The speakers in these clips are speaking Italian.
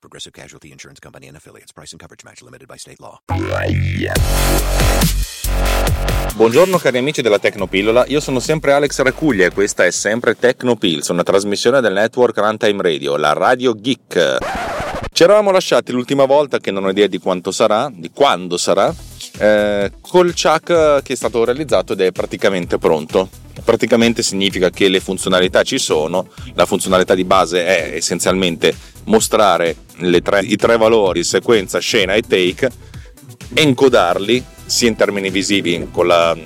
Progressive Casualty Insurance Company and affiliates. Price and coverage match limited by state law. Buongiorno cari amici della Tecnopillola, io sono sempre Alex Racuglia e questa è sempre Tecnopills, una trasmissione del network Runtime Radio, la Radio Geek. Ci eravamo lasciati l'ultima volta, che non ho idea di quanto sarà, di quando sarà, eh, col Chuck che è stato realizzato ed è praticamente pronto. Praticamente significa che le funzionalità ci sono, la funzionalità di base è essenzialmente mostrare tre, i tre valori, sequenza, scena e take, encodarli sia in termini visivi con la,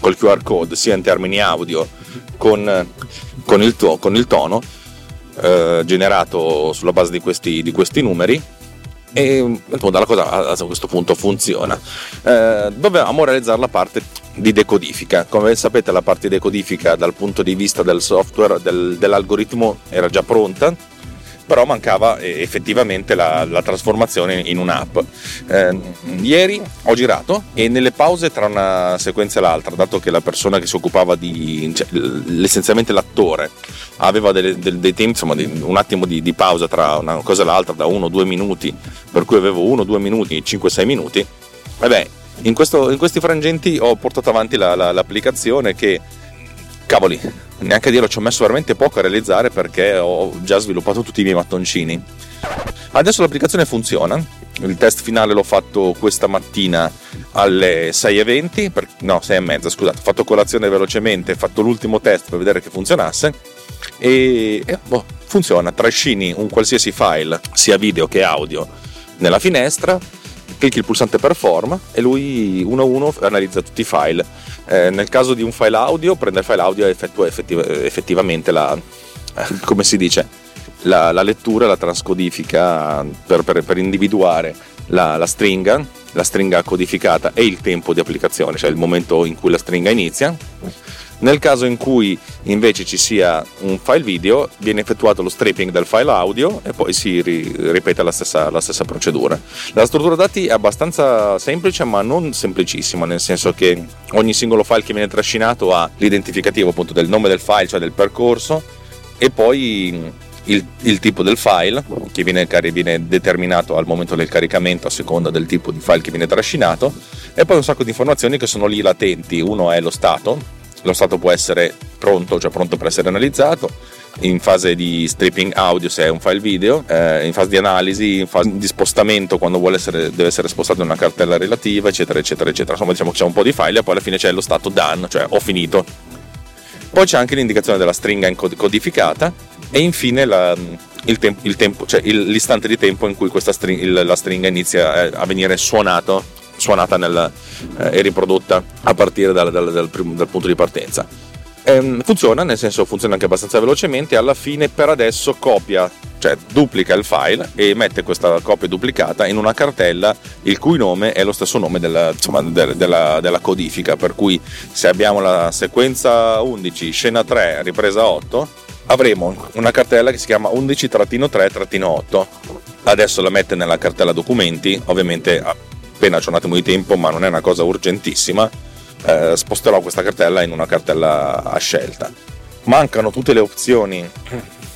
col QR code, sia in termini audio con, con, il, to, con il, tono eh, generato sulla base di questi, di questi numeri e la cosa a questo punto funziona. Eh, dovevamo realizzare la parte di decodifica. Come sapete la parte di decodifica dal punto di vista del software, del, dell'algoritmo era già pronta, però mancava eh, effettivamente la, la trasformazione in un'app. Eh, ieri ho girato e nelle pause tra una sequenza e l'altra, dato che la persona che si occupava di, cioè, essenzialmente l'attore, aveva delle, dei, dei tempi, insomma, un attimo di, di, pausa tra una cosa e l'altra da uno o due minuti, per cui avevo uno o due minuti, 5-6 minuti, vabbè, in, questo, in, questi frangenti ho portato avanti la, la, l'applicazione che, cavoli, neanche a dirlo, ci ho messo veramente poco a realizzare perché ho già sviluppato tutti i miei mattoncini. Adesso l'applicazione funziona, il test finale l'ho fatto questa mattina alle 6.20, per, no 6.30 scusate, ho fatto colazione velocemente, ho fatto l'ultimo test per vedere che funzionasse e, e boh, funziona, trascini un qualsiasi file, sia video che audio, nella finestra, clicchi il pulsante perform e lui uno a uno analizza tutti i file. Eh, nel caso di un file audio, prende il file audio e effettua effettiv- effettivamente la, eh, come si dice, la, la lettura, la transcodifica per, per, per individuare la, la, stringa, la stringa codificata e il tempo di applicazione, cioè il momento in cui la stringa inizia nel caso in cui invece ci sia un file video, viene effettuato lo stripping del file audio e poi si ri- ripete la stessa, la stessa, procedura. La struttura dati è abbastanza semplice, ma non semplicissima, nel senso che ogni singolo file che viene trascinato ha l'identificativo appunto del nome del file, cioè del percorso, e poi il, il, tipo del file che viene, viene, determinato al momento del caricamento a seconda del tipo di file che viene trascinato e poi un sacco di informazioni che sono lì latenti uno è lo stato lo stato può essere pronto, cioè pronto per essere analizzato, in fase di stripping audio se è un file video, eh, in fase di analisi, in fase di spostamento quando essere, deve essere spostato in una cartella relativa, eccetera, eccetera, eccetera. Insomma, diciamo che c'è un po' di file e poi alla fine c'è lo stato done, cioè ho finito. Poi c'è anche l'indicazione della stringa codificata e infine la, il tempo, il tempo, cioè l'istante di tempo in cui string, la stringa inizia eh, a venire suonato suonata nel, eh, e riprodotta a partire dal, dal, dal, dal punto di partenza. Ehm, funziona, nel senso funziona anche abbastanza velocemente, alla fine per adesso copia, cioè duplica il file e mette questa copia duplicata in una cartella il cui nome è lo stesso nome della, insomma, de, della, della codifica, per cui se abbiamo la sequenza 11, scena 3, ripresa 8, avremo una cartella che si chiama 11-3-8. Adesso la mette nella cartella documenti, ovviamente appena c'è un attimo di tempo, ma non è una cosa urgentissima, eh, sposterò questa cartella in una cartella a scelta. Mancano tutte le opzioni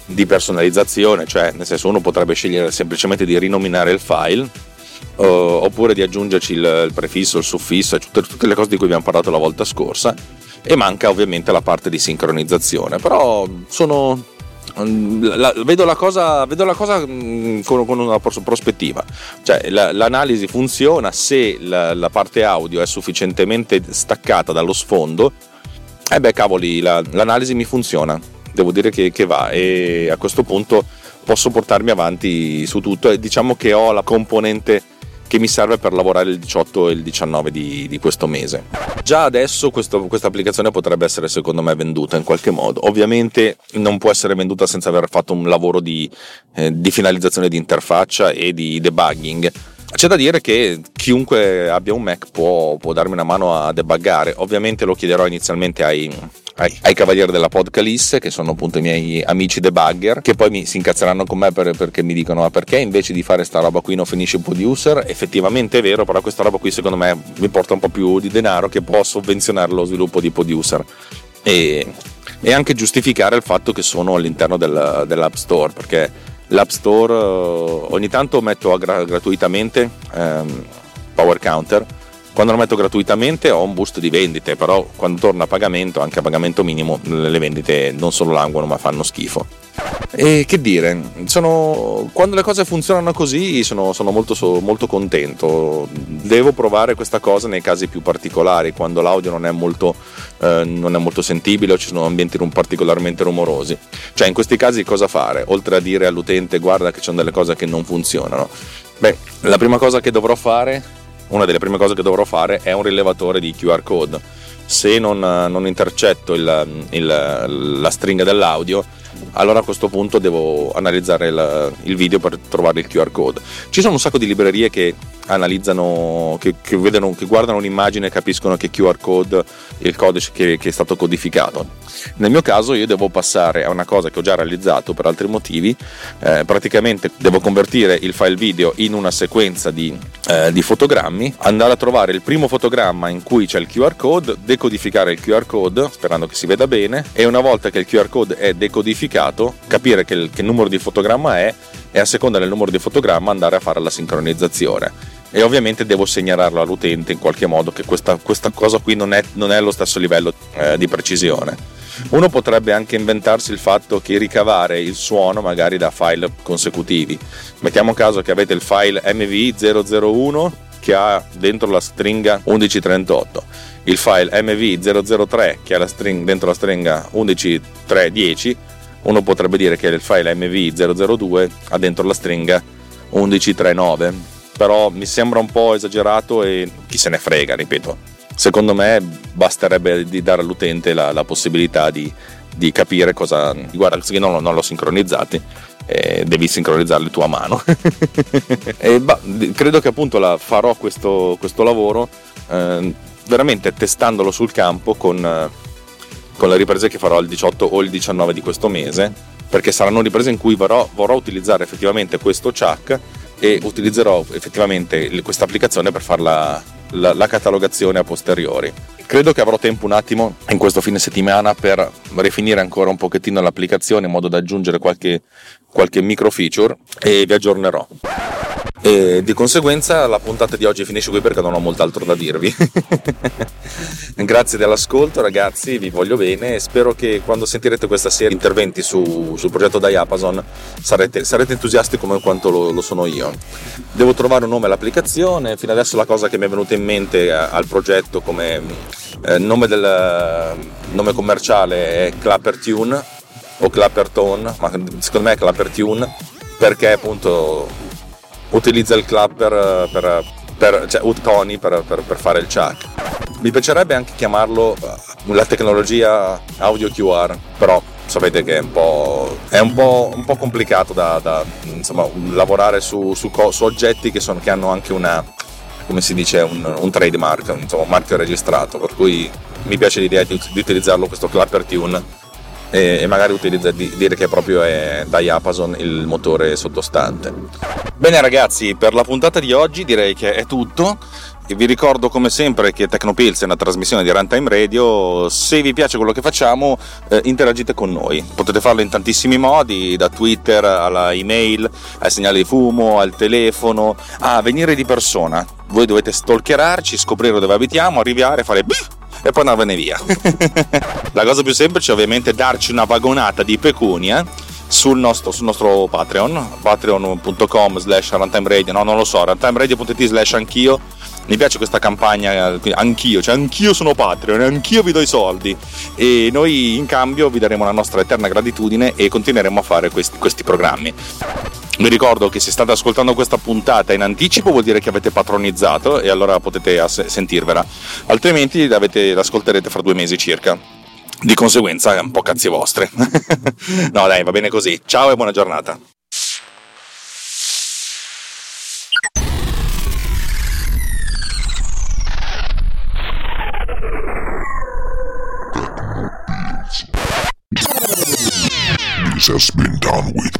di personalizzazione, cioè nel senso uno potrebbe scegliere semplicemente di rinominare il file uh, oppure di aggiungerci il, il, prefisso, il suffisso, tutte, tutte le cose di cui abbiamo parlato la volta scorsa e manca ovviamente la parte di sincronizzazione, però sono la, vedo la cosa, vedo la cosa mm, con, con, una prospettiva, cioè la, l'analisi funziona se la, la, parte audio è sufficientemente staccata dallo sfondo, e eh beh cavoli, l'analisi mi funziona, devo dire che, che va. E a questo punto posso portarmi avanti su tutto. E diciamo che ho la componente che mi serve per lavorare il 18 e il 19 di, di questo mese. Già adesso questa applicazione potrebbe essere secondo me venduta in qualche modo. Ovviamente non può essere venduta senza aver fatto un lavoro di, eh, di finalizzazione di interfaccia e di debugging c'è da dire che chiunque abbia un Mac può, può darmi una mano a debuggare. Ovviamente lo chiederò inizialmente ai, ai, ai, cavalieri della podcast, che sono appunto i miei amici debugger, che poi mi, si incazzeranno con me per, perché mi dicono: Ma perché invece di fare sta roba qui non finisce il producer? Effettivamente è vero, però questa roba qui secondo me mi porta un po' più di denaro che può sovvenzionare lo sviluppo di producer. E, e anche giustificare il fatto che sono all'interno del, dell'App Store, perché l'App Store eh, ogni tanto metto gra- gratuitamente ehm, Power Counter quando lo metto gratuitamente ho un boost di vendite, però quando torna a pagamento, anche a pagamento minimo, le vendite non solo languono ma fanno schifo. E che dire, sono, quando le cose funzionano così sono, sono molto, molto, contento. Devo provare questa cosa nei casi più particolari, quando l'audio non è molto, eh, non è molto sentibile o ci sono ambienti particolarmente rumorosi. Cioè in questi casi cosa fare? Oltre a dire all'utente guarda che ci sono delle cose che non funzionano. Beh, la prima cosa che dovrò fare una delle prime cose che dovrò fare è un rilevatore di QR code. Se non, non intercetto il, il, la stringa dell'audio, allora a questo punto devo analizzare il, il, video per trovare il QR code. Ci sono un sacco di librerie che analizzano, che, che, vedono, che guardano un'immagine e capiscono che QR code è il codice che, che, è stato codificato. Nel mio caso io devo passare a una cosa che ho già realizzato per altri motivi, eh, praticamente devo convertire il file video in una sequenza di, eh, di fotogrammi, andare a trovare il primo fotogramma in cui c'è il QR code, decodificare il QR code sperando che si veda bene e una volta che il QR code è decodificato capire che, che numero di fotogramma è e a seconda del numero di fotogramma andare a fare la sincronizzazione e ovviamente devo segnalarlo all'utente in qualche modo che questa, questa cosa qui non è, non è allo stesso livello eh, di precisione. Uno potrebbe anche inventarsi il fatto che ricavare il suono magari da file consecutivi. Mettiamo caso che avete il file MV001 che ha dentro la stringa 1138, il file MV003 che ha la string, dentro la stringa 11310, uno potrebbe dire che il file MV002 ha dentro la stringa 1139 però mi sembra un po' esagerato e chi se ne frega, ripeto. Secondo me basterebbe di dare all'utente la, la possibilità di, di, capire cosa... Guarda, che non, non l'ho sincronizzati, eh, devi sincronizzarli tu a mano. e, bah, credo che appunto la, farò questo, questo lavoro eh, veramente testandolo sul campo con, eh, con le riprese che farò il 18 o il 19 di questo mese, perché saranno riprese in cui vorrò, vorrò utilizzare effettivamente questo chuck e utilizzerò effettivamente questa applicazione per fare la, la, la, catalogazione a posteriori. Credo che avrò tempo un attimo in questo fine settimana per rifinire ancora un pochettino l'applicazione in modo da aggiungere qualche, qualche micro feature e vi aggiornerò. E di conseguenza la puntata di oggi finisce qui perché non ho molt'altro da dirvi. Grazie dell'ascolto ragazzi, vi voglio bene e spero che quando sentirete questa serie di interventi su, sul progetto Diapason sarete, sarete, entusiasti come quanto lo, lo, sono io. Devo trovare un nome all'applicazione, fino adesso la cosa che mi è venuta in mente eh, al progetto come eh, nome, del, nome commerciale è Clapper Tune o Clapper Tone, ma secondo me è Clapper Tune perché appunto utilizza il clapper per, per, cioè Tony per, per, per, fare il chuck. Mi piacerebbe anche chiamarlo uh, la tecnologia audio QR, però sapete che è un po', è un po', un po complicato da, da insomma, lavorare su, su, su oggetti che, sono, che, hanno anche una, come si dice, un, un trademark, insomma, un marchio registrato, per cui mi piace l'idea di, di utilizzarlo questo Clapper Tune e, e magari utilizza, di, dire che proprio è Diapason il motore sottostante. Bene ragazzi, per la puntata di oggi direi che è tutto. Vi ricordo come sempre che Tecnopills è una trasmissione di Runtime Radio, se vi piace quello che facciamo eh, interagite con noi, potete farlo in tantissimi modi, da Twitter alla email, ai segnali di fumo, al telefono, a venire di persona, voi dovete stalkerarci, scoprire dove abitiamo, arrivare, fare e poi andarvene via. La cosa più semplice è ovviamente darci una vagonata di pecunia sul nostro, sul nostro Patreon, patreon.com slash runtimeradio, no non lo so, runtimeradio.it slash anch'io. Mi piace questa campagna, anch'io, cioè anch'io sono Patreon, anch'io vi do i soldi e noi in cambio vi daremo la nostra eterna gratitudine e continueremo a fare questi, questi programmi. Vi ricordo che se state ascoltando questa puntata in anticipo vuol dire che avete patronizzato e allora potete ass- sentirvela, altrimenti l'avete, l'ascolterete fra due mesi circa. Di conseguenza è un po' cazzi vostri. no dai, va bene così. Ciao e buona giornata. This has been done with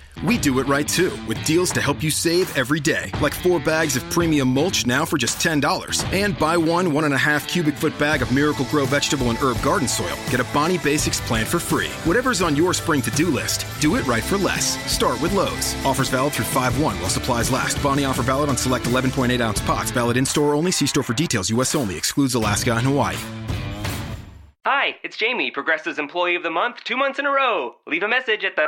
We do it right too, with deals to help you save every day, like four bags of premium mulch now for just $10. And buy one one and a half cubic foot bag of Miracle Grow vegetable and herb garden soil. Get a Bonnie Basics plant for free. Whatever's on your spring to do list, do it right for less. Start with Lowe's. Offers valid through 5 1 while supplies last. Bonnie offer valid on select 11.8 ounce pots. Valid in store only. See store for details. U.S. only. Excludes Alaska and Hawaii. Hi, it's Jamie, Progressive's Employee of the Month, two months in a row. Leave a message at the.